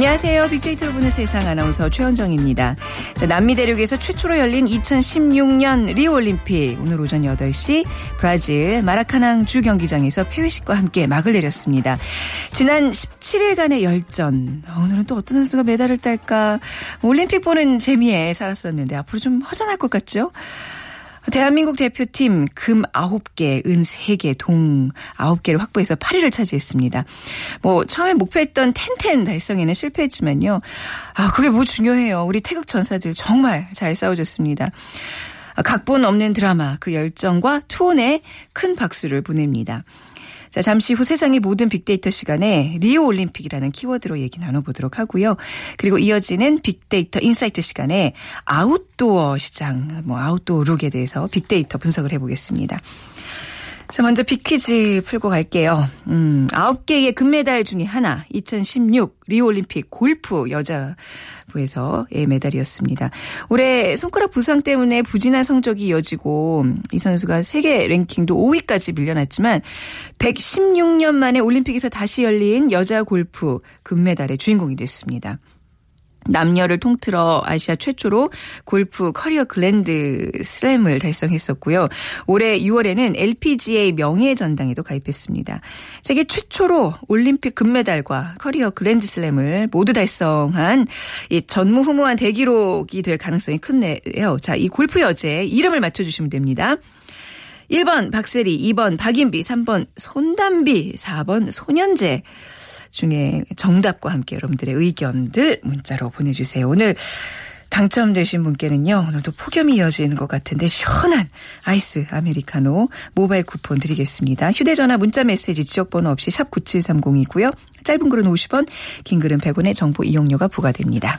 안녕하세요. 빅데이터로 보는 세상 아나운서 최현정입니다. 자, 남미 대륙에서 최초로 열린 2016년 리오올림픽 오늘 오전 8시 브라질 마라카낭 주 경기장에서 폐회식과 함께 막을 내렸습니다. 지난 17일간의 열전 오늘은 또 어떤 선수가 메달을 딸까 올림픽 보는 재미에 살았었는데 앞으로 좀 허전할 것 같죠? 대한민국 대표팀 금 9개, 은 3개, 동 9개를 확보해서 8위를 차지했습니다. 뭐 처음에 목표했던 ten ten 달성에는 실패했지만요. 아, 그게 뭐 중요해요. 우리 태극 전사들 정말 잘 싸워줬습니다. 아, 각본 없는 드라마 그 열정과 투혼에 큰 박수를 보냅니다. 자, 잠시 후 세상의 모든 빅데이터 시간에 리오 올림픽이라는 키워드로 얘기 나눠보도록 하고요. 그리고 이어지는 빅데이터 insight 시간에 아웃도어 시장, 뭐 아웃도어 룩에 대해서 빅데이터 분석을 해보겠습니다. 자, 먼저 빅퀴즈 풀고 갈게요. 음, 9개의 금메달 중에 하나, 2016 리오올림픽 골프 여자부에서의 메달이었습니다. 올해 손가락 부상 때문에 부진한 성적이 이어지고 이 선수가 세계 랭킹도 5위까지 밀려났지만 116년 만에 올림픽에서 다시 열린 여자 골프 금메달의 주인공이 됐습니다. 남녀를 통틀어 아시아 최초로 골프 커리어 그랜드 슬램을 달성했었고요. 올해 6월에는 LPGA 명예 전당에도 가입했습니다. 세계 최초로 올림픽 금메달과 커리어 글랜드 슬램을 모두 달성한 이 전무후무한 대기록이 될 가능성이 큰데요. 자, 이 골프 여제 이름을 맞춰주시면 됩니다. 1번 박세리, 2번 박인비, 3번 손담비, 4번 손현재. 중에 정답과 함께 여러분들의 의견들 문자로 보내주세요. 오늘 당첨되신 분께는요, 오늘도 폭염이 이어지는 것 같은데 시원한 아이스 아메리카노 모바일 쿠폰 드리겠습니다. 휴대전화 문자 메시지 지역번호 없이 샵 9730이고요. 짧은 글은 50원, 긴 글은 100원의 정보 이용료가 부과됩니다.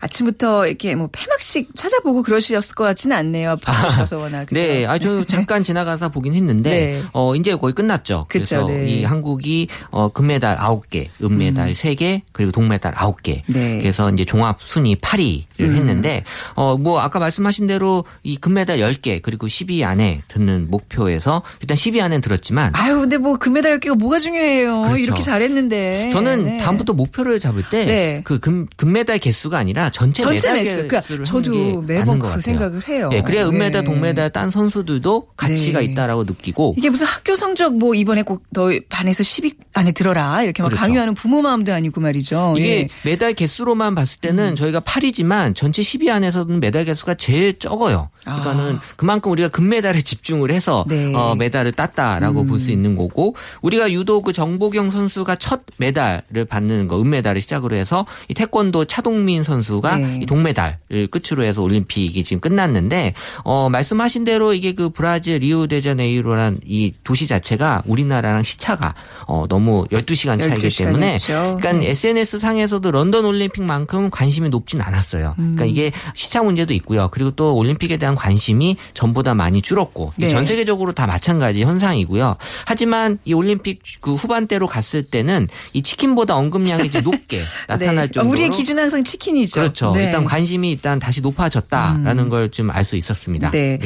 아침부터 이렇게 뭐 폐막식 찾아보고 그러셨을 것 같지는 않네요. 바쁘셔서 워낙. 그죠? 네, 아, 저 잠깐 지나가서 보긴 했는데, 네. 어, 이제 거의 끝났죠. 그쵸, 그래서 네. 이 한국이, 어, 금메달 9개, 은메달 3개, 그리고 동메달 9개. 네. 음. 그래서 이제 종합 순위 8위를 했는데, 어, 뭐, 아까 말씀하신 대로 이 금메달 10개, 그리고 10위 안에 드는 목표에서 일단 10위 안에 들었지만, 아유, 근데 뭐 금메달 끼가 뭐가 중요해요. 그렇죠. 이렇게 잘했는데. 저는 네. 다음부터 목표를 잡을 때, 네. 그 금, 금메달 개수가 아니라 전체, 전체. 개수를 그러니까 저도 게 매번 그 같아요. 생각을 해요. 예, 그래야 은메달, 네. 동메달 딴 선수들도 가치가 네. 있다라고 느끼고 이게 무슨 학교 성적 뭐 이번에 꼭 너 반에서 10위 안에 들어라 이렇게 막 그렇죠. 강요하는 부모 마음도 아니고 말이죠. 이게 예. 음. 메달 개수로만 봤을 때는 저희가 8위지만 전체 10위 안에서는 메달 개수가 제일 적어요. 그러니까는 아. 그만큼 우리가 금메달에 집중을 해서 네. 어, 메달을 땄다라고 음. 볼수 있는 거고 우리가 유독 그 정보경 선수가 첫 메달을 받는 거 은메달을 시작으로 해서 이 태권도 차동민 선수 가 네. 이 동메달을 끝으로 해서 올림픽이 지금 끝났는데 어, 말씀하신 대로 이게 그 브라질 리우데자네이루라는 이 도시 자체가 우리나라랑 시차가 어, 너무 12시간 차이기 12시간 때문에 있죠. 그러니까 네. SNS 상에서도 런던 올림픽만큼 관심이 높진 않았어요. 음. 그러니까 이게 시차 문제도 있고요. 그리고 또 올림픽에 대한 관심이 전보다 많이 줄었고 네. 전 세계적으로 다 마찬가지 현상이고요. 하지만 이 올림픽 그 후반대로 갔을 때는 이 치킨보다 언급량이 높게 나타날 네. 정도로 우리의 기준 은 항상 치킨이죠. 그렇죠. 네. 일단 관심이 일단 다시 높아졌다라는 걸좀 알 수 있었습니다. 네.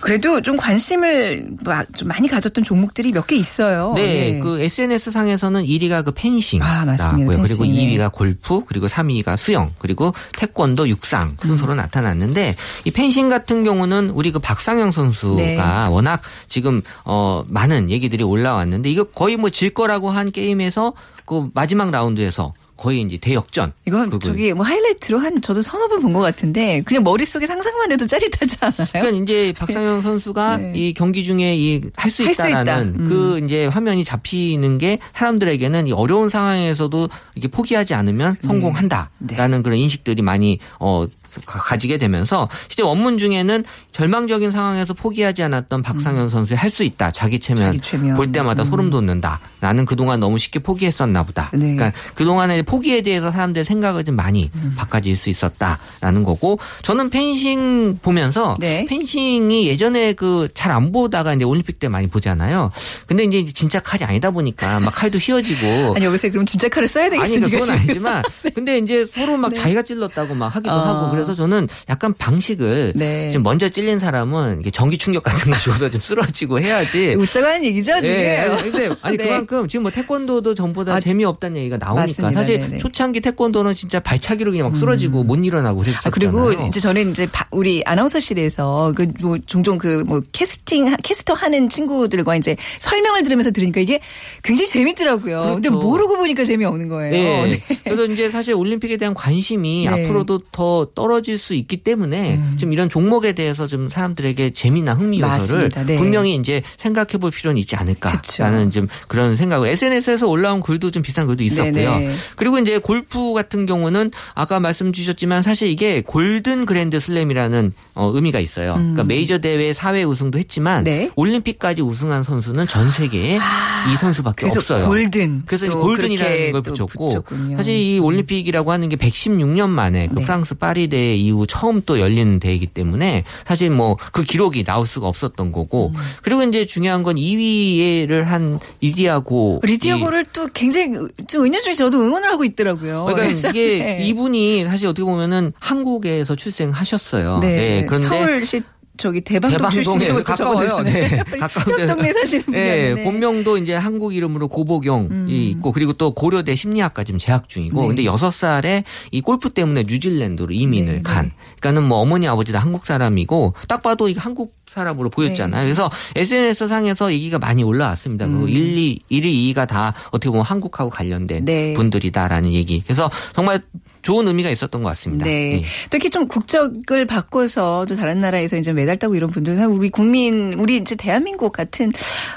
그래도 좀 관심을 마- 좀 많이 가졌던 종목들이 몇 개 있어요. 네, 예. 그 SNS 상에서는 1위가 그 펜싱 아, 맞습니다. 나왔고요. 그리고 펜싱, 네. 2위가 골프, 그리고 3위가 수영, 그리고 태권도, 육상 순서로 음. 나타났는데 이 펜싱 같은 경우는 우리 그 박상영 선수가 네. 워낙 지금 어 많은 얘기들이 올라왔는데 이거 거의 뭐 질 거라고 한 게임에서 그 마지막 라운드에서 거의 이제 대역전. 이거 그걸. 저기 뭐 하이라이트로 한 저도 서너 번 본 것 같은데 그냥 머릿속에 상상만 해도 짜릿하지 않아요? 그러니까 이제 박상영 선수가 네. 이 경기 중에 이 할수 할수 있다. 있다라는 음. 그 이제 화면이 잡히는 게 사람들에게는 이 어려운 상황에서도 이게 포기하지 않으면 성공한다라는 그런 인식들이 많이 어 가- 가지게 되면서 실제 원문 중에는 절망적인 상황에서 포기하지 않았던 박상현 선수의 할 수 있다 자기 체면, 음. 자기 체면. 볼 때마다 음. 소름 돋는다 나는 그동안 너무 쉽게 포기했었나 보다 네. 그러니까 그동안의 포기에 대해서 사람들의 생각을 좀 많이 음. 바꿔질 수 있었다라는 거고 저는 펜싱 보면서 네. 펜싱이 예전에 그 잘 안 보다가 이제 올림픽 때 많이 보잖아요. 근데 이제 진짜 칼이 아니다 보니까 막 칼도 휘어지고 아니 여기서 그럼 진짜 칼을 써야 아니 되겠습니까? 그건? 아니지만 근데 이제 서로 막 네. 자기가 찔렀다고 막 하기도 어. 하고 그래 서 저는 약간 방식을 네. 지금 먼저 찔린 사람은 전기 충격 같은 거 줘서 좀 쓰러지고 해야지. 웃자고 하는 얘기죠 지금. 예, 아니, 근데 아니 네. 그만큼 지금 뭐 태권도도 전보다 아, 재미없다는 얘기가 나오니까 맞습니다. 사실 네네. 초창기 태권도는 진짜 발차기로 그냥 막 쓰러지고 못 일어나고 그랬었잖아요. 아, 그리고 이제 저는 이제 바- 우리 아나운서실에서 그 뭐 종종 그 뭐 캐스팅 캐스터 하는 친구들과 이제 설명을 들으면서 들으니까 이게 굉장히 재밌더라고요. 근데 그렇죠. 모르고 보니까 재미없는 거예요. 네. 네. 그래서 이제 사실 올림픽에 대한 관심이 네. 앞으로도 더 떨어 질 수 있기 때문에 좀 이런 종목에 대해서 좀 사람들에게 재미나 흥미 요소를. 네. 분명히 이제 생각해 볼 필요는 있지 않을까라는. 좀 그런 생각을 SNS에서 올라온 글도 좀 비슷한 글도 있었고요. 네네. 그리고 이제 골프 같은 경우는 아까 말씀 주셨지만 사실 이게 골든 그랜드 슬램이라는 어, 의미가 있어요. 그러니까 메이저 대회 4회 우승도 했지만 음. 네. 올림픽까지 우승한 선수는 전 세계에 이 선수밖에 그래서 없어요. 골든. 그래서 골든이라는 걸또 붙였고 붙였군요. 사실 이 올림픽이라고 하는 게 116년 만에 그 네. 프랑스 파리 대회 이후 처음 또 열리는 대회이기 때문에 사실 뭐 그 기록이 나올 수가 없었던 거고 음. 그리고 이제 중요한 건 2위를 한 리디아고 리디아고를 또 굉장히 좀 은연중에 저도 응원을 하고 있더라고요. 그러니까 이게 네. 이분이 사실 어떻게 보면은 한국에서 출생하셨어요. 네. 그런데 서울시 저기 대방동 대방동에 가까워요. 네. 가까운 옆 동네 사시는 네, 분이 네. 본명도 이제 한국 이름으로 고보경이 음. 있고 그리고 또 고려대 심리학과 지금 재학 중이고 네. 근데 여섯 살에 이 골프 때문에 뉴질랜드로 이민을 네, 간. 네. 그러니까는 뭐 어머니 아버지 다 한국 사람이고 딱 봐도 이게 한국 사람으로 보였잖아요. 네. 그래서 SNS 상에서 얘기가 많이 올라왔습니다. 그 음. 1, 2, 1, 2, 2가 다 어떻게 보면 한국하고 관련된 네. 분들이다라는 얘기. 그래서 정말 좋은 의미가 있었던 것 같습니다. 네. 예. 또 이렇게 좀 국적을 바꿔서 또 다른 나라에서 이제 메달 따고 이런 분들은 우리 국민, 우리 이제 대한민국 같은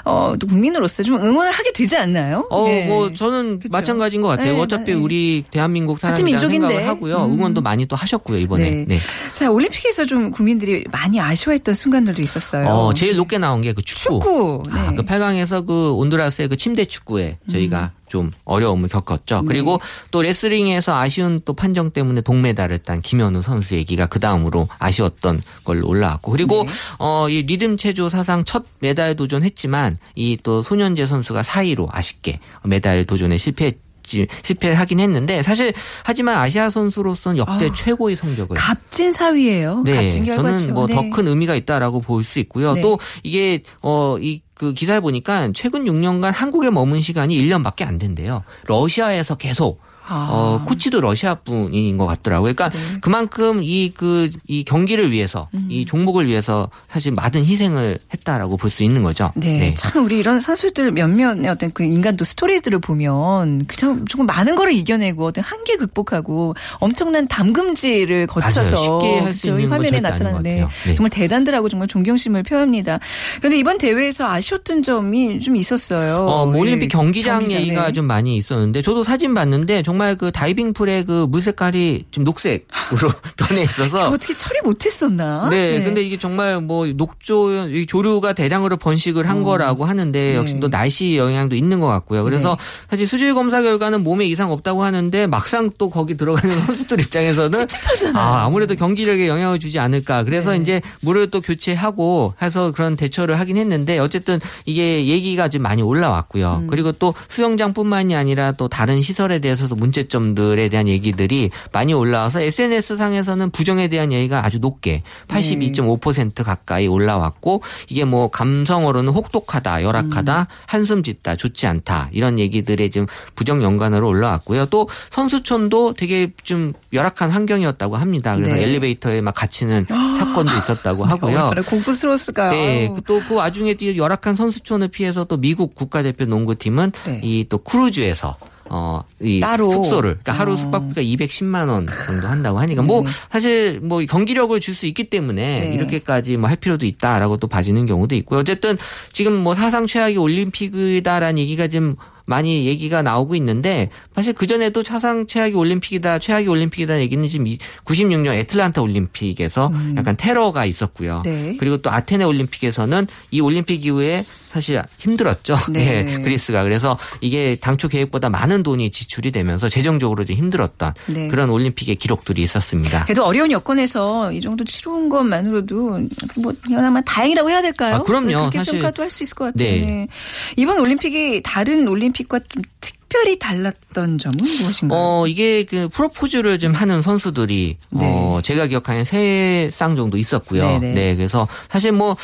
어, 또 국민으로서 좀 응원을 하게 되지 않나요? 어, 예. 뭐 저는 그쵸. 마찬가지인 것 같아요. 네, 어차피 네. 우리 대한민국 민족인데. 생각을 하고요. 음. 응원도 많이 또 하셨고요 이번에. 네. 네. 자, 올림픽에서 좀 국민들이 많이 아쉬워했던 순간들도 있었어요. 어, 제일 높게 나온 게 그 축구. 축구. 아, 네. 그 8강에서 그 온두라스의 그 침대 축구에 저희가 좀 어려움을 겪었죠. 음. 네. 그리고 또 레슬링에서 아쉬운 또 판정 때문에 동메달을 딴 김현우 선수 얘기가 그 다음으로 아쉬웠던 걸로 올라왔고 그리고 네. 어, 이 리듬 체조 사상 첫 메달 도전했지만 이 또 소년재 선수가 4위로 아쉽게 메달 도전에 실패했 지- 실패하긴 했는데 사실 하지만 아시아 선수로서는 역대 아, 최고의 성적을 값진 사위예요. 네, 값진. 저는 뭐더 네. 큰 의미가 있다라고 볼 수 있고요. 네. 또 이게 어이 그 기사를 보니까 최근 6년간 한국에 머문 시간이 1년밖에 안 된대요. 러시아에서 계속 아. 어, 코치도 러시아 분인 것 같더라고요. 그러니까 네. 그만큼 이 그 이 경기를 위해서 음. 이 종목을 위해서 사실 많은 희생을 했다라고 볼 수 있는 거죠. 네, 참 우리 이런 선수들 몇몇의 어떤 그 인간도 스토리들을 보면 그참 조금 많은 거를 이겨내고 어떤 한계 극복하고 엄청난 담금질을 거쳐서 맞아요. 쉽게 할수 그렇죠. 화면에 나타나는데. 네. 정말 대단들하고 정말 존경심을 표합니다. 그런데 이번 대회에서 아쉬웠던 점이 좀 있었어요. 어, 뭐 올림픽 예, 경기장 경기장에. 얘기가 좀 많이 있었는데 저도 사진 봤는데 정말 그 다이빙 풀의 그 물 색깔이 좀 녹색으로 변해 있어서 어떻게 처리 못했었나? 네, 근데 이게 정말 뭐 녹조 이 조류가 대량으로 번식을 한 어. 거라고 하는데 역시 네. 또 날씨 영향도 있는 것 같고요. 그래서 네. 사실 수질 검사 결과는 몸에 이상 없다고 하는데 막상 또 거기 들어가는 선수들 입장에서는. 아, 아무래도 경기력에 영향을 주지 않을까. 그래서 네. 이제 물을 또 교체하고 해서 그런 대처를 하긴 했는데 어쨌든 이게 얘기가 좀 많이 올라왔고요. 음. 그리고 또 수영장뿐만이 아니라 또 다른 시설에 대해서도 문제점들에 대한 얘기들이 많이 올라와서 SNS 상에서는 부정에 대한 얘기가 아주 높게 82.5% 가까이 올라왔고 이게 뭐 감성어로는 혹독하다, 열악하다, 한숨 짓다, 좋지 않다 이런 얘기들의 지금 부정 연관으로 올라왔고요. 또 선수촌도 되게 좀 열악한 환경이었다고 합니다. 그래서 네. 엘리베이터에 막 갇히는 사건도 있었다고 하고요. 공부스러웠을까요? 네, 또 그 와중에 또 열악한 선수촌을 피해서 또 미국 국가대표 농구팀은 네. 이또 크루즈에서 어, 이 따로. 숙소를 그러니까 하루 어. 숙박비가 210만 원 정도 한다고 하니까 뭐 네. 사실 뭐 경기력을 줄 수 있기 때문에 네. 이렇게까지 뭐 할 필요도 있다라고 또 봐지는 경우도 있고요. 어쨌든 지금 뭐 사상 최악의 올림픽이다라는 얘기가 지금 많이 얘기가 나오고 있는데 사실 그 전에도 사상 최악의 올림픽이다, 최악의 올림픽이다 얘기는 지금 96년 애틀란타 올림픽에서 약간 테러가 있었고요. 네. 그리고 또 아테네 올림픽에서는 이 올림픽 이후에 사실 힘들었죠. 네. 예, 그리스가 그래서 이게 당초 계획보다 많은 돈이 지출이 되면서 재정적으로 좀 힘들었던 네. 그런 올림픽의 기록들이 있었습니다. 그래도 어려운 여건에서 이 정도 치러온 것만으로도 뭐 그나마 다행이라고 해야 될까요? 아, 그럼요. 그렇게 사실- 평가도 할 수 있을 것 같아요. 네. 네. 이번 올림픽이 다른 올림픽과 좀 특 별히 달랐던 점은 무엇인가요? 어, 이게 그 프로포즈를 좀 하는 선수들이 네. 어, 제가 기억하는 세 쌍 정도 있었고요. 네네. 네, 그래서 사실 뭐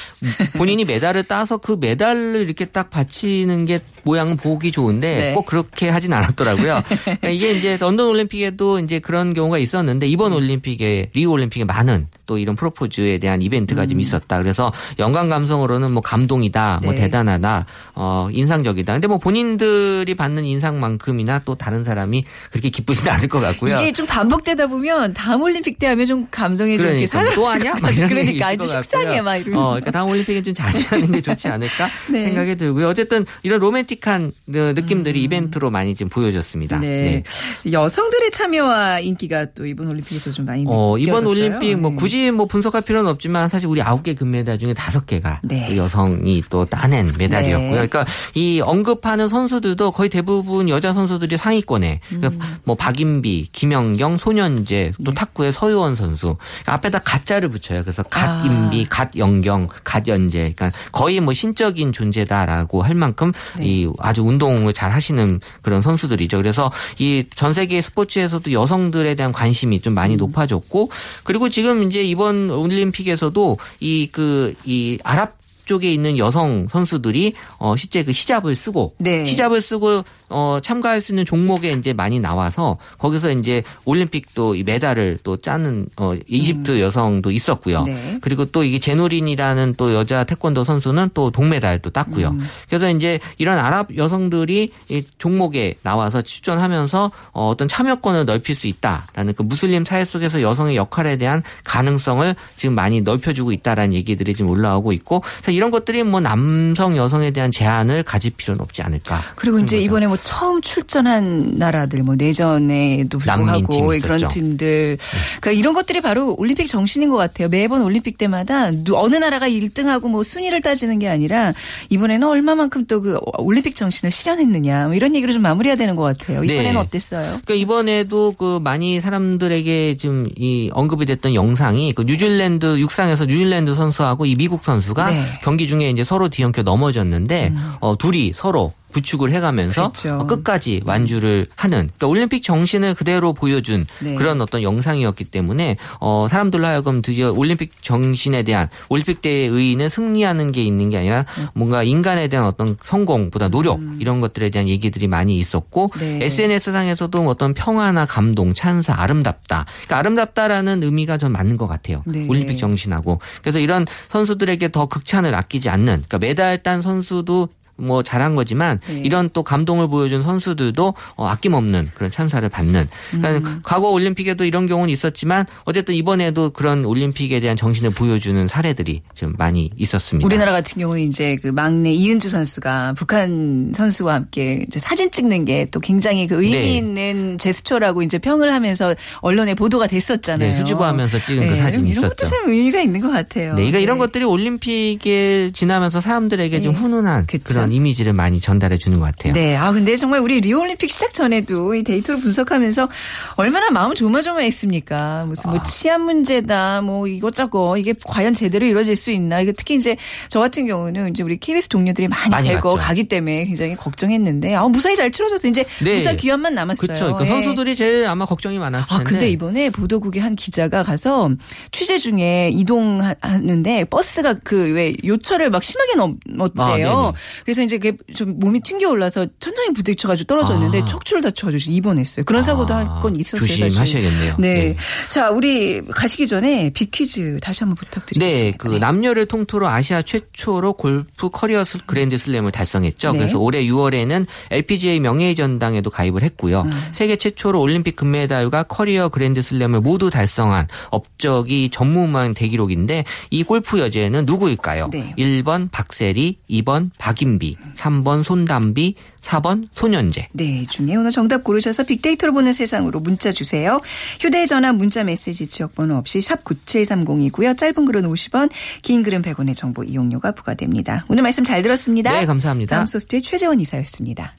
본인이 메달을 따서 그 메달을 이렇게 딱 받치는 게 모양은 보기 좋은데 네. 꼭 그렇게 하진 않았더라고요. 이게 이제 런던 올림픽에도 이제 그런 경우가 있었는데 이번 올림픽에 리우 올림픽에 많은 또 이런 프로포즈에 대한 이벤트가 좀 있었다. 그래서 연관 감성으로는 뭐 감동이다, 뭐 음. 네. 대단하다, 어 인상적이다. 근데 뭐 본인들이 받는 인상만큼이나 또 다른 사람이 그렇게 기쁘지는 않을 것 같고요. 이게 좀 반복되다 보면 다음 올림픽 때 하면 좀 감정이 좀 이렇게 그러니까 또 하냐? 막 이런 그러니까 아주 것 식상해. 막 이런. 어, 그러니까 다음 올림픽에 좀 자제하는 게 좋지 않을까 네. 생각이 들고요. 어쨌든 이런 로맨틱한 느- 느낌들이 이벤트로 많이 지금 보여졌습니다. 음. 네. 여성들의 참여와 인기가 또 이번 올림픽에서 좀 많이 어, 이번 느껴졌어요. 올림픽 뭐 네. 굳이 뭐 분석할 필요는 없지만 사실 우리 아홉 개 금메달 중에 다섯 개가 네. 여성이 또 따낸 메달이었고요. 네. 그러니까 이 언급하는 선수들도 거의 대부분 여자 선수들이 상위권에 음. 그러니까 뭐 박인비, 김연경, 소년재, 또 네. 탁구의 서유원 선수 그러니까 앞에다 가짜를 붙여요. 그래서 아. 갓인비, 갓연경, 갓연재. 그러니까 거의 뭐 신적인 존재다라고 할 만큼 네. 이 아주 운동을 잘 하시는 그런 선수들이죠. 그래서 이 전 세계 스포츠에서도 여성들에 대한 관심이 좀 음. 많이 높아졌고 그리고 지금 이제 이번 올림픽에서도 이 그이 아랍 쪽에 있는 여성 선수들이 어 실제 그 히잡을 쓰고 네. 히잡을 쓰고 어 참가할 수 있는 종목에 이제 많이 나와서 거기서 이제 올림픽도 이 메달을 또 짜는 어 이집트 여성도 있었고요. 음. 네. 그리고 또 이게 제노린이라는 또 여자 태권도 선수는 또 동메달 또 땄고요. 음. 그래서 이제 이런 아랍 여성들이 이 종목에 나와서 출전하면서 어, 어떤 참여권을 넓힐 수 있다라는 그 무슬림 사회 속에서 여성의 역할에 대한 가능성을 지금 많이 넓혀주고 있다라는 얘기들이 지금 올라오고 있고 그래서 이런 것들이 뭐 남성 여성에 대한 제한을 가질 필요는 없지 않을까. 그리고 이제 거죠. 이번에 뭐 처음 출전한 나라들 뭐 내전에도 불구하고 팀 그런. 네. 팀들 그러니까 이런 것들이 바로 올림픽 정신인 것 같아요. 매번 올림픽 때마다 누- 어느 나라가 1등하고 뭐 순위를 따지는 게 아니라 이번에는 얼마만큼 또 그 올림픽 정신을 실현했느냐 뭐 이런 얘기로 좀 마무리해야 되는 것 같아요. 이번에는 네. 어땠어요? 그러니까 이번에도 그 많이 사람들에게 지금 이 언급이 됐던 영상이 그 뉴질랜드 육상에서 뉴질랜드 선수하고 이 미국 선수가 네. 음. 경기 중에 이제 서로 뒤엉켜 넘어졌는데 어 둘이 서로 부축을 해가면서 그렇죠. 어, 끝까지 완주를 하는 그러니까 올림픽 정신을 그대로 보여준 네. 그런 어떤 영상이었기 때문에 어 사람들로 하여금 드디어 올림픽 정신에 대한 올림픽 대회 의의는 승리하는 게 있는 게 아니라 음. 뭔가 인간에 대한 어떤 성공보다 노력 이런 것들에 대한 얘기들이 많이 있었고 네. SNS 상에서도 어떤 평화나 감동, 찬사, 아름답다. 그러니까 아름답다라는 의미가 전 맞는 것 같아요. 네. 올림픽 정신하고. 그래서 이런 선수들에게 더 극찬을 아끼지 않는 그러니까 메달 딴 선수도 뭐 잘한 거지만 네. 이런 또 감동을 보여준 선수들도 어, 아낌없는 그런 찬사를 받는. 그러니까 음. 과거 올림픽에도 이런 경우는 있었지만 어쨌든 이번에도 그런 올림픽에 대한 정신을 보여주는 사례들이 좀 많이 있었습니다. 우리나라 같은 경우는 이제 그 막내 이은주 선수가 북한 선수와 함께 사진 찍는 게 또 굉장히 그 의미 네. 있는 제스처라고 이제 평을 하면서 언론에 보도가 됐었잖아요. 네, 수줍어하면서 찍은 그 사진이 이런 것도 있었죠. 참 의미가 있는 것 같아요. 네, 그러니까 이런 네. 것들이 올림픽에 지나면서 사람들에게 좀 네. 훈훈한 그쵸. 그런 그런 이미지를 많이 전달해 주는 것 같아요. 네. 아, 근데 정말 우리 리오올림픽 시작 전에도 이 데이터를 분석하면서 얼마나 마음 조마조마했습니까? 무슨 뭐 치안 문제다, 뭐 이것저것 이게 과연 제대로 이루어질 수 있나? 이게 특히 이제 저 같은 경우는 이제 우리 KBS 동료들이 많이, 많이 데리고 갔죠. 가기 때문에 굉장히 걱정했는데 아, 무사히 잘 치러져서 이제 네. 무사 귀환만 남았어요. 그렇죠. 그러니까 예. 선수들이 제일 아마 걱정이 많았을 텐데. 아, 근데 이번에 보도국의 한 기자가 가서 취재 중에 이동하는데 버스가 그 왜 요철을 막 심하게 아, 넘었대요. 네네. 그래서 이제 좀 몸이 튕겨 올라서 천장에 부딪혀가지고 떨어졌는데 아. 척추를 다쳐가지고 입원했어요. 그런 사고도 한 건 있었어요. 조심하셔야겠네요. 네. 자, 우리 가시기 전에 빅퀴즈 다시 한번 부탁드리겠습니다. 네, 그 남녀를 통틀어 아시아 최초로 골프 커리어 스- 그랜드 슬램을 달성했죠. 네. 그래서 올해 6월에는 LPGA 명예의 전당에도 가입을 했고요. 음. 세계 최초로 올림픽 금메달과 커리어 그랜드 슬램을 모두 달성한 업적이 전무후무한 대기록인데 이 골프 여제는 누구일까요? 네. 1번 박세리, 2번 박인비, 3번 손담비, 4번 손현재. 네, 중에 오늘 정답 고르셔서 빅데이터로 보는 세상으로 문자 주세요. 휴대전화 문자 메시지 지역번호 없이 샵 9730이고요. 짧은 글은 50원, 긴 글은 100원의 정보 이용료가 부과됩니다. 오늘 말씀 잘 들었습니다. 네, 감사합니다. 다음 소프트의 최재원 이사였습니다.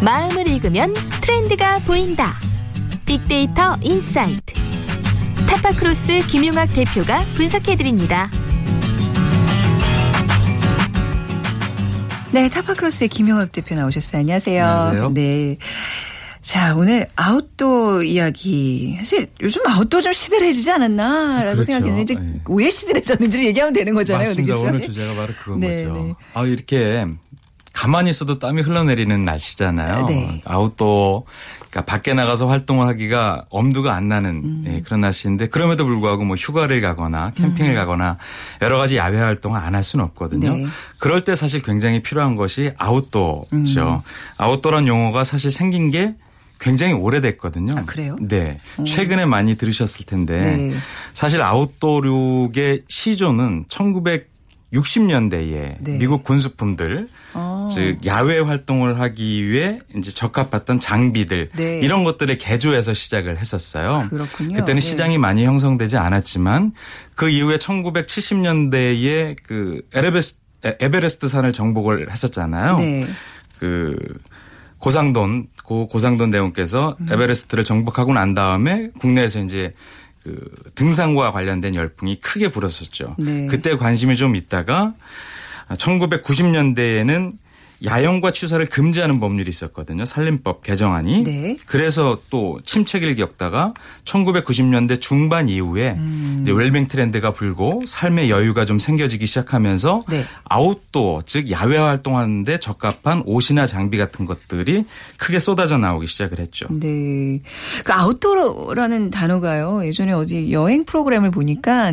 마음을 읽으면 트렌드가 보인다. 빅데이터 insight. 타파크로스 김용학 대표가 분석해드립니다. 네, 타파크로스의 김용학 대표 나오셨어요. 안녕하세요. 안녕하세요. 네. 자, 오늘 아웃도어 이야기. 사실 요즘 아웃도어 좀 시들해지지 않았나라고 그렇죠. 생각했는데 이제 네. 왜 시들해졌는지를 얘기하면 되는 거잖아요. 맞습니다. 그렇죠? 오늘 주제가 바로 그건 네, 거죠. 네. 아 이렇게 가만히 있어도 땀이 흘러내리는 날씨잖아요. 네. 아웃도어 그러니까 밖에 나가서 활동을 하기가 엄두가 안 나는 음. 예, 그런 날씨인데 그럼에도 불구하고 뭐 휴가를 가거나 캠핑을 가거나 여러 가지 야외 활동을 안 할 수는 없거든요. 네. 그럴 때 사실 굉장히 필요한 것이 아웃도어죠. 음. 아웃도어란 용어가 사실 생긴 게 굉장히 오래됐거든요. 아, 그래요? 네. 최근에 많이 들으셨을 텐데 네. 사실 아웃도어룩의 시조는 1960년대에 네. 미국 군수품들 아. 즉 야외 활동을 하기 위해 이제 적합했던 장비들 네. 이런 것들을 개조해서 시작을 했었어요. 그렇군요. 그때는 네. 시장이 많이 형성되지 않았지만 그 이후에 1970년대에 그 에베레스트, 에베레스트 산을 정복을 했었잖아요. 네. 그 고상돈 고 고상돈 대원께서 음. 에베레스트를 정복하고 난 다음에 국내에서 이제 그 등산과 관련된 열풍이 크게 불었었죠. 네. 그때 관심이 좀 있다가 1990년대에는 야영과 취사를 금지하는 법률이 있었거든요. 산림법 개정안이. 네. 그래서 또 침체기를 겪다가 1990년대 중반 이후에 음. 이제 웰빙 트렌드가 불고 삶의 여유가 좀 생겨지기 시작하면서 네. 아웃도어 즉 야외 활동하는데 적합한 옷이나 장비 같은 것들이 크게 쏟아져 나오기 시작을 했죠. 네. 그 아웃도어라는 단어가요. 예전에 어디 여행 프로그램을 보니까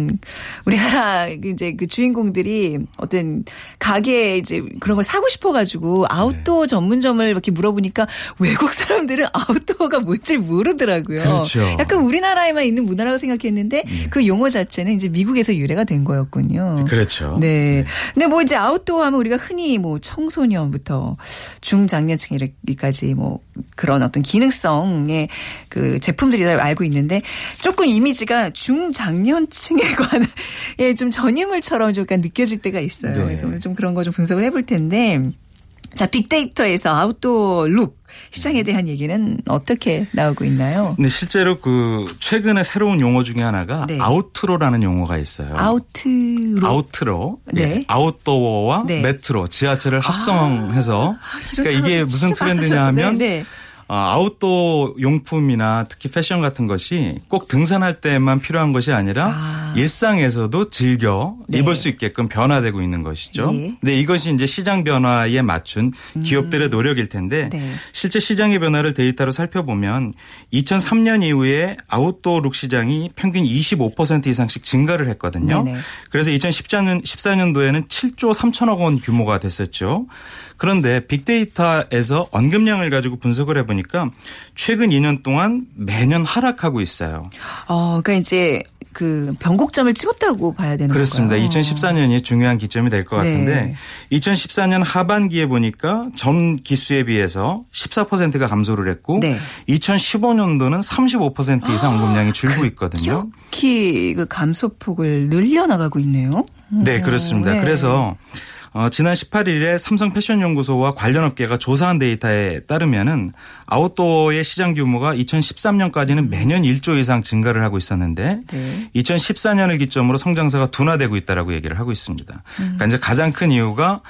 우리나라 이제 그 주인공들이 어떤 가게에 이제 그런 걸 사고 싶어 가지고 아웃도어 네. 전문점을 이렇게 물어보니까 외국 사람들은 아웃도어가 뭔지 모르더라고요. 그렇죠. 약간 우리나라에만 있는 문화라고 생각했는데 그 용어 자체는 이제 미국에서 유래가 된 거였군요. 그렇죠. 네. 근데 뭐 이제 아웃도어 하면 우리가 흔히 뭐 청소년부터 중장년층까지 뭐 그런 어떤 기능성의 그 제품들이 다 알고 있는데 조금 이미지가 중장년층에 관한 예, 좀 전유물처럼 좀 약간 느껴질 때가 있어요. 네. 그래서 오늘 좀 그런 거 좀 분석을 해볼 텐데 자, 빅데이터에서 아웃도어 룩 시장에 대한 얘기는 어떻게 나오고 있나요? 근데 실제로 그 최근에 새로운 용어 중에 하나가 네. 아우트로라는 용어가 있어요. 아우트룩. 아우트로, 네. 예, 아웃도어와 네. 메트로, 지하철을 합성해서 이런 그러니까 이게 무슨 트렌드냐. 하면 네, 네. 어, 아웃도어 용품이나 특히 패션 같은 것이 꼭 등산할 때만 필요한 것이 아니라 아. 일상에서도 즐겨 네. 입을 수 있게끔 변화되고 있는 것이죠. 네. 근데 이것이 이제 시장 변화에 맞춘 기업들의 노력일 텐데 음. 네. 실제 시장의 변화를 데이터로 살펴보면 2003년 이후에 아웃도어 룩 시장이 평균 25% 이상씩 증가를 했거든요. 네네. 그래서 2014년 14년도에는 7조 3천억 원 규모가 됐었죠. 그런데 빅데이터에서 언급량을 가지고 분석을 해보니까 보니까 최근 2년 동안 매년 하락하고 있어요. 어, 그러니까 이제 그 변곡점을 찍었다고 봐야 되는 그렇습니다. 건가요? 2014년이 중요한 기점이 될것 네. 같은데 2014년 하반기에 보니까 전 기수에 비해서 14%가 감소를 했고 네. 2015년도는 35% 이상 언급량이 줄고 있거든요. 특히 그 감소폭을 늘려나가고 있네요. 네, 그렇습니다. 네. 그래서 어, 지난 18일에 삼성 패션연구소와 관련 업계가 조사한 데이터에 따르면은 아웃도어의 시장 규모가 2013년까지는 매년 1조 이상 증가를 하고 있었는데 네. 2014년을 기점으로 성장세가 둔화되고 있다라고 얘기를 하고 있습니다. 그러니까 이제 가장 큰 이유가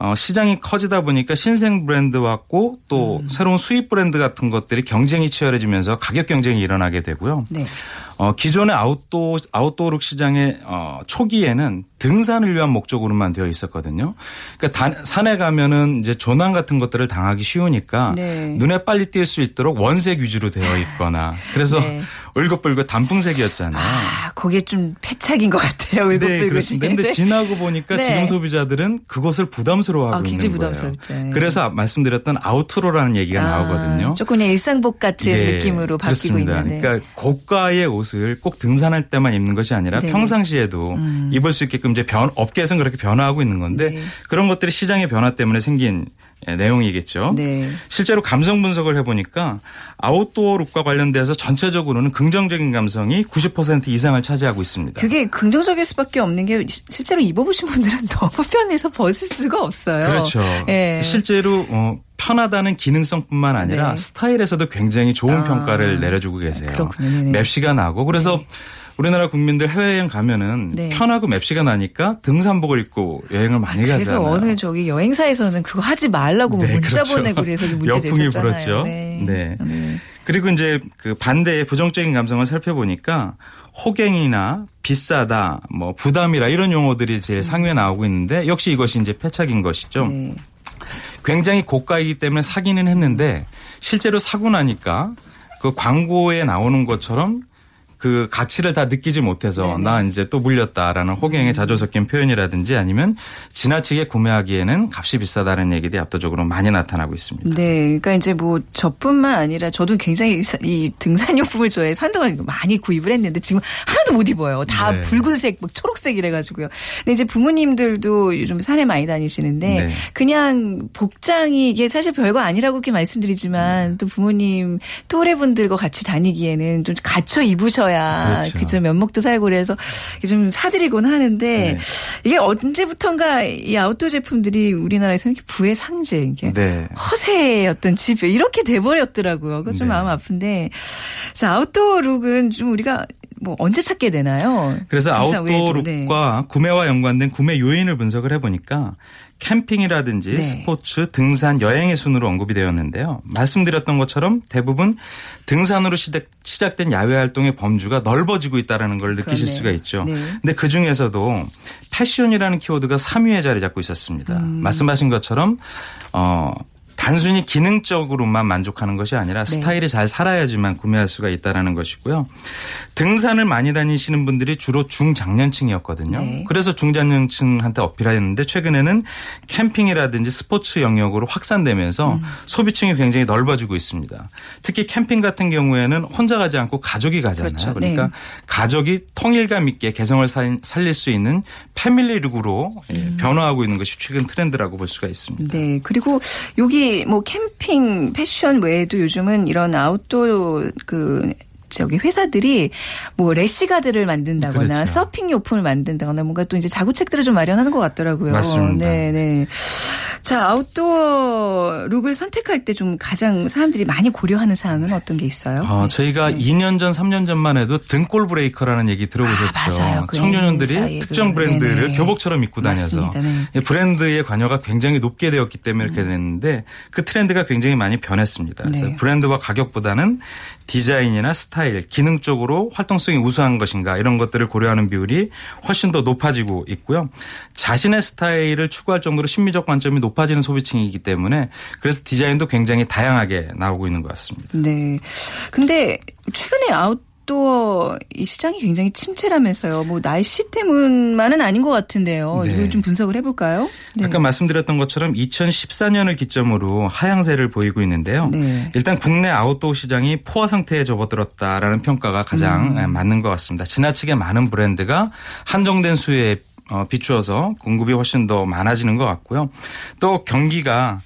어, 시장이 커지다 보니까 신생 브랜드 왔고 또 새로운 수입 브랜드 같은 것들이 경쟁이 치열해지면서 가격 경쟁이 일어나게 되고요. 네. 어, 기존의 아웃도어, 아웃도어룩 시장의 어, 초기에는 등산을 위한 목적으로만 되어 있었거든요. 그러니까 단- 산에 가면은 이제 조난 같은 것들을 당하기 쉬우니까 네. 눈에 빨리 띌 수 있도록 원색 위주로 되어 있거나 그래서 네. 울긋불긋 단풍색이었잖아요. 아, 그게 좀 패착인 것 같아요. 네, 울긋불긋이. 그렇습니다. 근데 지나고 보니까 네. 지금 소비자들은 그것을 부담스러워하고 아, 있는 거예요. 부담스럽죠. 네. 그래서 말씀드렸던 아우트로라는 얘기가 나오거든요. 아, 조금 그냥 일상복 같은 예, 느낌으로 바뀌고 그렇습니다. 있는데. 그러니까 고가의 옷을 꼭 등산할 때만 입는 것이 아니라 네. 음. 평상시에도 입을 수 있게끔 이제 변, 업계에서는 그렇게 변화하고 있는 건데 네. 그런 것들이 시장의 변화 때문에 생긴 예, 내용이겠죠. 네. 실제로 감성 분석을 해보니까 아웃도어 룩과 관련돼서 전체적으로는 긍정적인 감성이 90% 이상을 차지하고 있습니다. 그게 긍정적일 수밖에 없는 게 시- 실제로 입어보신 분들은 너무 편해서 벗을 수가 없어요. 그렇죠. 예. 실제로 어, 편하다는 기능성뿐만 아니라 네. 스타일에서도 굉장히 좋은 아. 평가를 내려주고 계세요. 그렇군요. 맵시가 나고 그래서 우리나라 국민들 해외여행 가면은 네. 편하고 맵시가 나니까 등산복을 입고 여행을 많이 그래서 가잖아요. 어느 저기 여행사에서는 그거 하지 말라고 뭐 네, 문자 그렇죠. 보내고 그래서 문제 역풍이 됐었잖아요. 불었죠. 네. 네. 네. 그리고 이제 그 반대의 부정적인 감성을 살펴보니까 호갱이나 비싸다, 뭐 부담이라 이런 용어들이 제일 상위에 나오고 있는데 역시 이것이 이제 패착인 것이죠. 네. 굉장히 고가이기 때문에 사기는 했는데 실제로 사고 나니까 그 광고에 나오는 것처럼 그 가치를 다 느끼지 못해서 네네. 음. 나 이제 또 물렸다라는 호갱에 자주 섞인 표현이라든지 아니면 지나치게 구매하기에는 값이 비싸다는 얘기들이 압도적으로 많이 나타나고 있습니다. 네, 그러니까 이제 뭐 저뿐만 아니라 저도 굉장히 사- 이 등산용품을 좋아해서 한동안 많이 구입을 했는데 지금 하나도 못 입어요. 다 네. 붉은색, 막 초록색이래 가지고요. 근데 이제 부모님들도 요즘 산에 많이 다니시는데 네. 그냥 복장이 이게 사실 별거 아니라고 이렇게 말씀드리지만 네. 또 부모님 또래분들과 같이 다니기에는 좀 갖춰 입으셔야 그렇죠. 그죠 면목도 살고 그래서 좀 사드리곤 하는데 네. 이게 언제부턴가 이 아웃도어 제품들이 우리나라에서 이렇게 부의 상징, 이게 네. 허세의 어떤 지표 이렇게 돼버렸더라고요. 그거 좀 네. 마음 아픈데 자 아웃도어 룩은 좀 우리가 뭐 언제 찾게 되나요? 그래서 아웃도어 외에도. 네. 룩과 구매와 연관된 구매 요인을 분석을 해보니까 캠핑이라든지 네. 스포츠, 등산, 여행의 순으로 언급이 되었는데요. 말씀드렸던 것처럼 대부분 등산으로 시작, 시작된 야외 활동의 범주가 넓어지고 있다는 걸 느끼실 그러네요. 수가 있죠. 네. 근데 그 중에서도 패션이라는 키워드가 3위에 자리 잡고 있었습니다. 음. 말씀하신 것처럼 어 단순히 기능적으로만 만족하는 것이 아니라 네. 스타일이 잘 살아야지만 구매할 수가 있다라는 것이고요. 등산을 많이 다니시는 분들이 주로 중장년층이었거든요. 네. 그래서 중장년층한테 어필하였는데 최근에는 캠핑이라든지 스포츠 영역으로 확산되면서 음. 소비층이 굉장히 넓어지고 있습니다. 특히 캠핑 같은 경우에는 혼자 가지 않고 가족이 가잖아요. 그렇죠. 그러니까 네. 가족이 통일감 있게 개성을 살- 살릴 수 있는 패밀리룩으로 예, 변화하고 있는 것이 최근 트렌드라고 볼 수가 있습니다. 네. 그리고 여기 뭐 캠핑 패션 외에도 요즘은 이런 아웃도어 그 저기 회사들이 뭐 래시가드를 만든다거나 그렇죠. 서핑 용품을 만든다거나 뭔가 또 이제 자구책들을 좀 마련하는 것 같더라고요. 맞습니다. 네, 네. 자, 아웃도어 룩을 선택할 때 좀 가장 사람들이 많이 고려하는 사항은 어떤 게 있어요? 어, 저희가 2년 전, 3년 전만 해도 등골 브레이커라는 얘기 들어보셨죠. 아. 그 청소년들이 사이에 특정 그, 브랜드를 네네. 교복처럼 입고 다녀서. 네. 이 브랜드의 관여가 굉장히 높게 되었기 때문에 이렇게 됐는데 그 트렌드가 굉장히 많이 변했습니다. 그래서 네. 브랜드와 가격보다는 디자인이나 스타일, 기능 적으로 활동성이 우수한 것인가 이런 것들을 고려하는 비율이 훨씬 더 높아지고 있고요. 자신의 스타일을 추구할 정도로 심미적 관점이 높아지는 소비층이기 때문에 그래서 디자인도 굉장히 다양하게 나오고 있는 것 같습니다. 네. 근데 최근에 아웃 아웃도어 이 시장이 굉장히 침체라면서요. 뭐 날씨 때문만은 아닌 것 같은데요. 네. 이걸 좀 분석을 해볼까요? 네. 아까 말씀드렸던 것처럼 2014년을 기점으로 하향세를 보이고 있는데요. 네. 일단 국내 아웃도어 시장이 포화 상태에 접어들었다라는 평가가 가장 음. 맞는 것 같습니다. 지나치게 많은 브랜드가 한정된 수에 어, 비추어서 공급이 훨씬 더 많아지는 것 같고요. 또 경기가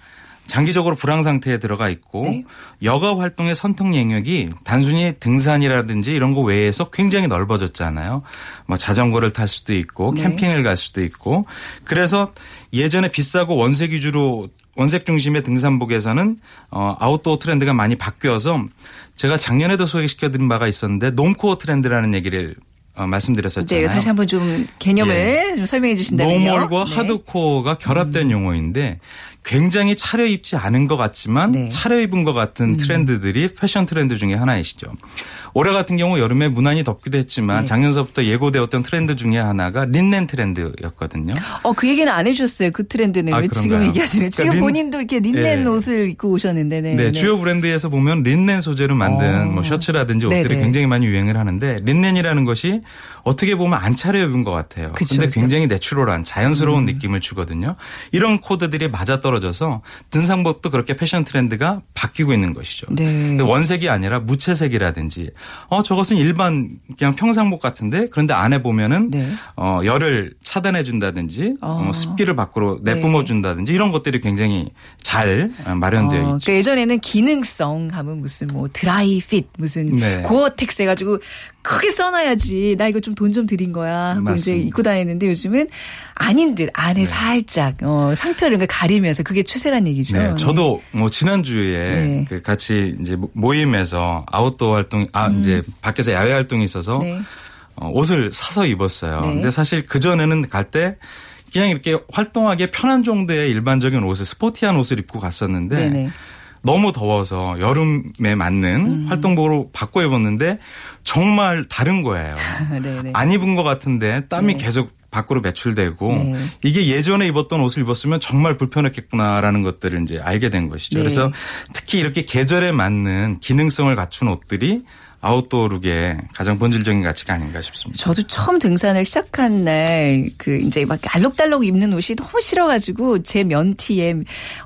장기적으로 불황 상태에 들어가 있고 네. 여가 활동의 선택 영역이 단순히 등산이라든지 이런 거 외에서 굉장히 넓어졌잖아요. 뭐 자전거를 탈 수도 있고 네. 캠핑을 갈 수도 있고 그래서 예전에 비싸고 원색 위주로 원색 중심의 등산복에서는 어 아웃도어 트렌드가 많이 바뀌어서 제가 작년에도 소개시켜 드린 바가 있었는데 normcore 트렌드라는 얘기를 어, 말씀드렸었잖아요. 네, 다시 한번 좀 개념을 좀 설명해 주신다면요. normal과 네. 하드코어가 결합된 용어인데 굉장히 차려입지 않은 것 같지만 네. 음. 차려입은 것 같은 트렌드들이 패션 트렌드 중에 하나이시죠. 올해 같은 경우 여름에 유난히 덥기도 했지만 네. 작년서부터 예고되었던 트렌드 중에 하나가 린넨 트렌드였거든요. 어, 그 얘기는 안 해주셨어요. 그 트렌드는. 아, 왜 지금 그런가요? 얘기하시는 지금 그러니까 린- 본인도 이렇게 린넨 예. 옷을 입고 오셨는데. 네, 네, 네. 주요 브랜드에서 보면 린넨 소재로 만든 어. 뭐 셔츠라든지 옷들이 네네. 굉장히 많이 유행을 하는데 린넨이라는 것이 어떻게 보면 안 차려입은 것 같아요. 그쵸, 근데. 굉장히 내추럴한 자연스러운 음. 느낌을 주거든요. 이런 코드들이 맞아떨어져서 등산복도 그렇게 패션 트렌드가 바뀌고 있는 것이죠. 네. 원색이 아니라 무채색이라든지 어 저것은 일반 그냥 평상복 같은데 그런데 안에 보면은 네. 어 열을 차단해 준다든지 어. 어, 습기를 밖으로 네. 내뿜어 준다든지 이런 것들이 굉장히 잘 마련되어 어, 있죠. 그러니까 예전에는 기능성 하면 무슨 뭐 드라이 핏 무슨 네. 고어텍스 해가지고 크게 써놔야지 나 이거 좀 돈좀 들인 거야 하고 이제 맞습니다. 입고 다니는데 요즘은 아닌 듯 안에 살짝 어, 상표를 그러니까 가리면서 그게 추세란 얘기죠. 네, 저도 뭐 지난주에 네. 그 같이 이제 모임에서 아웃도어 활동, 아, 이제 밖에서 야외 활동이 있어서 네. 어, 옷을 사서 입었어요. 네. 근데 사실 그전에는 갈 때 그냥 이렇게 활동하기에 편한 정도의 일반적인 옷을 스포티한 옷을 입고 갔었는데 네네. 너무 더워서 여름에 맞는 음. 활동복으로 바꿔 입었는데 정말 다른 거예요. 네네. 안 입은 것 같은데 땀이 네. 계속 밖으로 배출되고 네. 이게 예전에 입었던 옷을 입었으면 정말 불편했겠구나라는 것들을 이제 알게 된 것이죠. 네. 그래서 특히 이렇게 계절에 맞는 기능성을 갖춘 옷들이 아웃도어 룩의 가장 본질적인 가치가 아닌가 싶습니다. 저도 처음 등산을 시작한 날 그 이제 막 알록달록 입는 옷이 너무 싫어가지고 제 면티에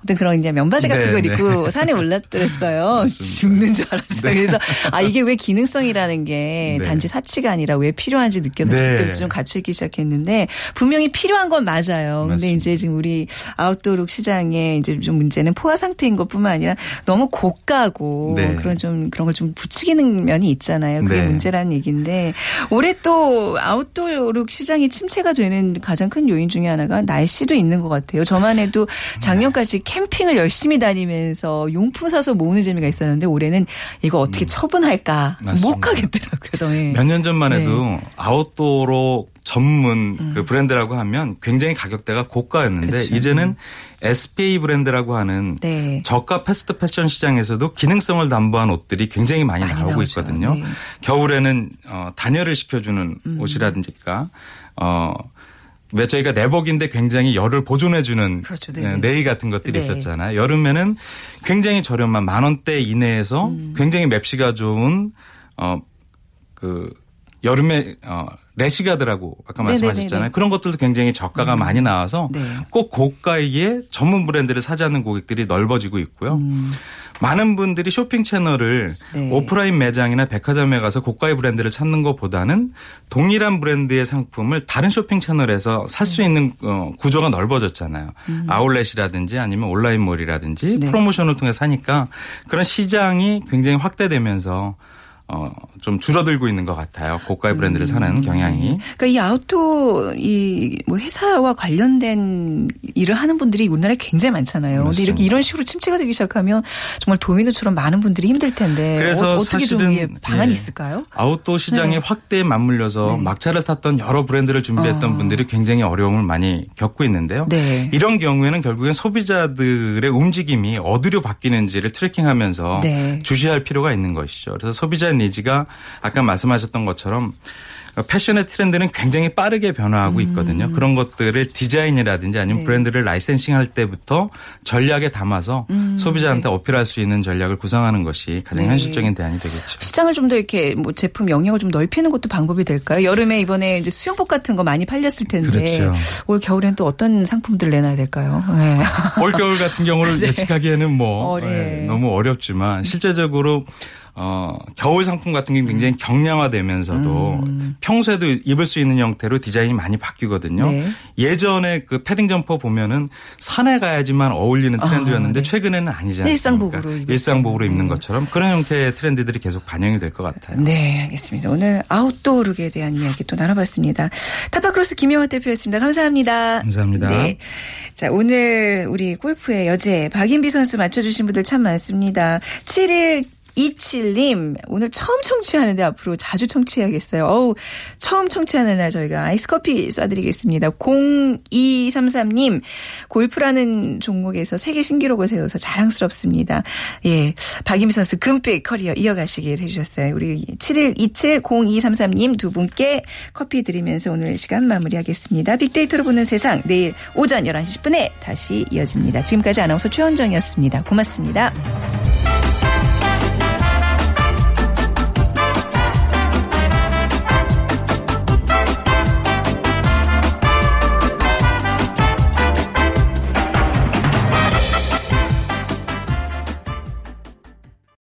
어떤 그런 이제 면바지 같은 네, 걸 네. 입고 산에 올랐더랬어요. 죽는 줄 알았어요. 그래서 아 이게 왜 기능성이라는 게 네. 단지 사치가 아니라 왜 필요한지 느껴서 네. 그때부터 좀 갖추기 시작했는데 분명히 필요한 건 맞아요. 근데 맞습니다. 이제 지금 우리 아웃도어 시장에 이제 좀 문제는 포화 상태인 것뿐만 아니라 너무 고가고 네. 그런 좀 그런 걸 좀 부추기는 면이 있잖아요. 그게 네. 문제라는 얘기인데 올해 또 아웃도어룩 시장이 침체가 되는 가장 큰 요인 중에 하나가 날씨도 있는 것 같아요. 저만 해도 작년까지 캠핑을 열심히 다니면서 용품 사서 모으는 재미가 있었는데 올해는 이거 어떻게 처분할까 못 음. 맞습니다. 가겠더라고요. 네. 몇년 전만 해도 네. 아웃도어로 전문 그 브랜드라고 하면 굉장히 가격대가 고가였는데 음. 그렇죠. 이제는 SPA 브랜드라고 하는 네. 저가 패스트 패션 시장에서도 기능성을 담보한 옷들이 굉장히 많이, 많이 나오고 나오죠. 있거든요. 네. 음. 겨울에는 어, 단열을 시켜주는 옷이라든지가 어. 왜 저희가 내복인데 굉장히 열을 보존해주는 그렇죠. 네네. 네이 같은 것들이 네. 있었잖아요. 여름에는 굉장히 저렴한 만 원대 이내에서 음. 굉장히 맵시가 좋은 어그 여름에 어 레시가드라고 아까. 말씀하셨잖아요. 그런 것들도 굉장히 저가가 많이 나와서 네. 꼭 고가의 전문 브랜드를 사지하는 고객들이 넓어지고 있고요. 많은 분들이 쇼핑 채널을 음. 네. 오프라인 매장이나 백화점에 가서 고가의 브랜드를 찾는 것보다는 동일한 브랜드의 상품을 다른 쇼핑 채널에서 살 수 있는 어, 구조가 넓어졌잖아요. 아울렛이라든지 아니면 온라인몰이라든지 음. 네. 프로모션을 통해 사니까 그런 시장이 굉장히 확대되면서 어, 좀 줄어들고 있는 것 같아요. 고가의 브랜드를 음. 사는 경향이. 그러니까 이 아웃도어 이뭐 회사와 관련된 일을 하는 분들이 우리나라에 굉장히 많잖아요. 근데 맞습니다. 이렇게 이런 식으로 침체가 되기 시작하면 정말 도미노처럼 많은 분들이 힘들 텐데 그래서 어, 떻게 좀 사실은 이게 방안이 예. 있을까요? 아웃도어 시장의 네. 확대에 맞물려서 막차를 탔던 여러 브랜드를 준비했던 어. 분들이 굉장히 어려움을 많이 겪고 있는데요. 네. 이런 경우에는 결국엔 소비자들의 움직임이 어디로 바뀌는지를 트래킹하면서 네. 주시할 필요가 있는 것이죠. 그래서 소비자 니즈가 아까 말씀하셨던 것처럼 패션의 트렌드는 굉장히 빠르게 변화하고 있거든요. 그런 것들을 디자인이라든지 아니면 네. 브랜드를 라이센싱할 때부터 전략에 담아서 소비자한테 어필할 수 있는 전략을 구상하는 것이 가장 네. 현실적인 대안이 되겠죠. 시장을 좀 더 이렇게 뭐 제품 영역을 좀 넓히는 것도 방법이 될까요? 여름에 이번에 이제 수영복 같은 거 많이 팔렸을 텐데 그렇죠. 올 겨울엔 또 어떤 상품들 내놔야 될까요? 네. 올겨울 같은 경우를 예측하기에는 뭐 어, 네. 예, 너무 어렵지만 실제적으로 어, 겨울 상품 같은 게 굉장히 경량화되면서도 평소에도 입을 수 있는 형태로 디자인이 많이 바뀌거든요. 네. 예전에 그 패딩 점퍼 보면은 산에 가야지만 어울리는 트렌드였는데 아, 네. 최근에는 아니지 않습니까? 일상복으로 수 일상복으로. 입는 것처럼 그런 형태의 트렌드들이 계속 반영이 될 것 같아요. 네, 알겠습니다. 오늘 아웃도어 룩에 대한 이야기 또 나눠봤습니다. 타파크로스 김영화 대표였습니다. 감사합니다. 감사합니다. 네. 자, 오늘 우리 골프의 여제 박인비 선수 맞춰주신 분들 참 많습니다. 7일 27님, 오늘 처음 청취하는데 앞으로 자주 청취해야겠어요. 어우, 처음 청취하는 날 저희가 아이스 커피 쏴드리겠습니다. 0233님, 골프라는 종목에서 세계 신기록을 세워서 자랑스럽습니다. 예. 박임희 선수 금빛 커리어 이어가시길 해주셨어요. 우리 71270233님 두 분께 커피 드리면서 오늘 시간 마무리하겠습니다. 빅데이터로 보는 세상 내일 오전 11시 10분에 다시 이어집니다. 지금까지 아나운서 최원정이었습니다. 고맙습니다.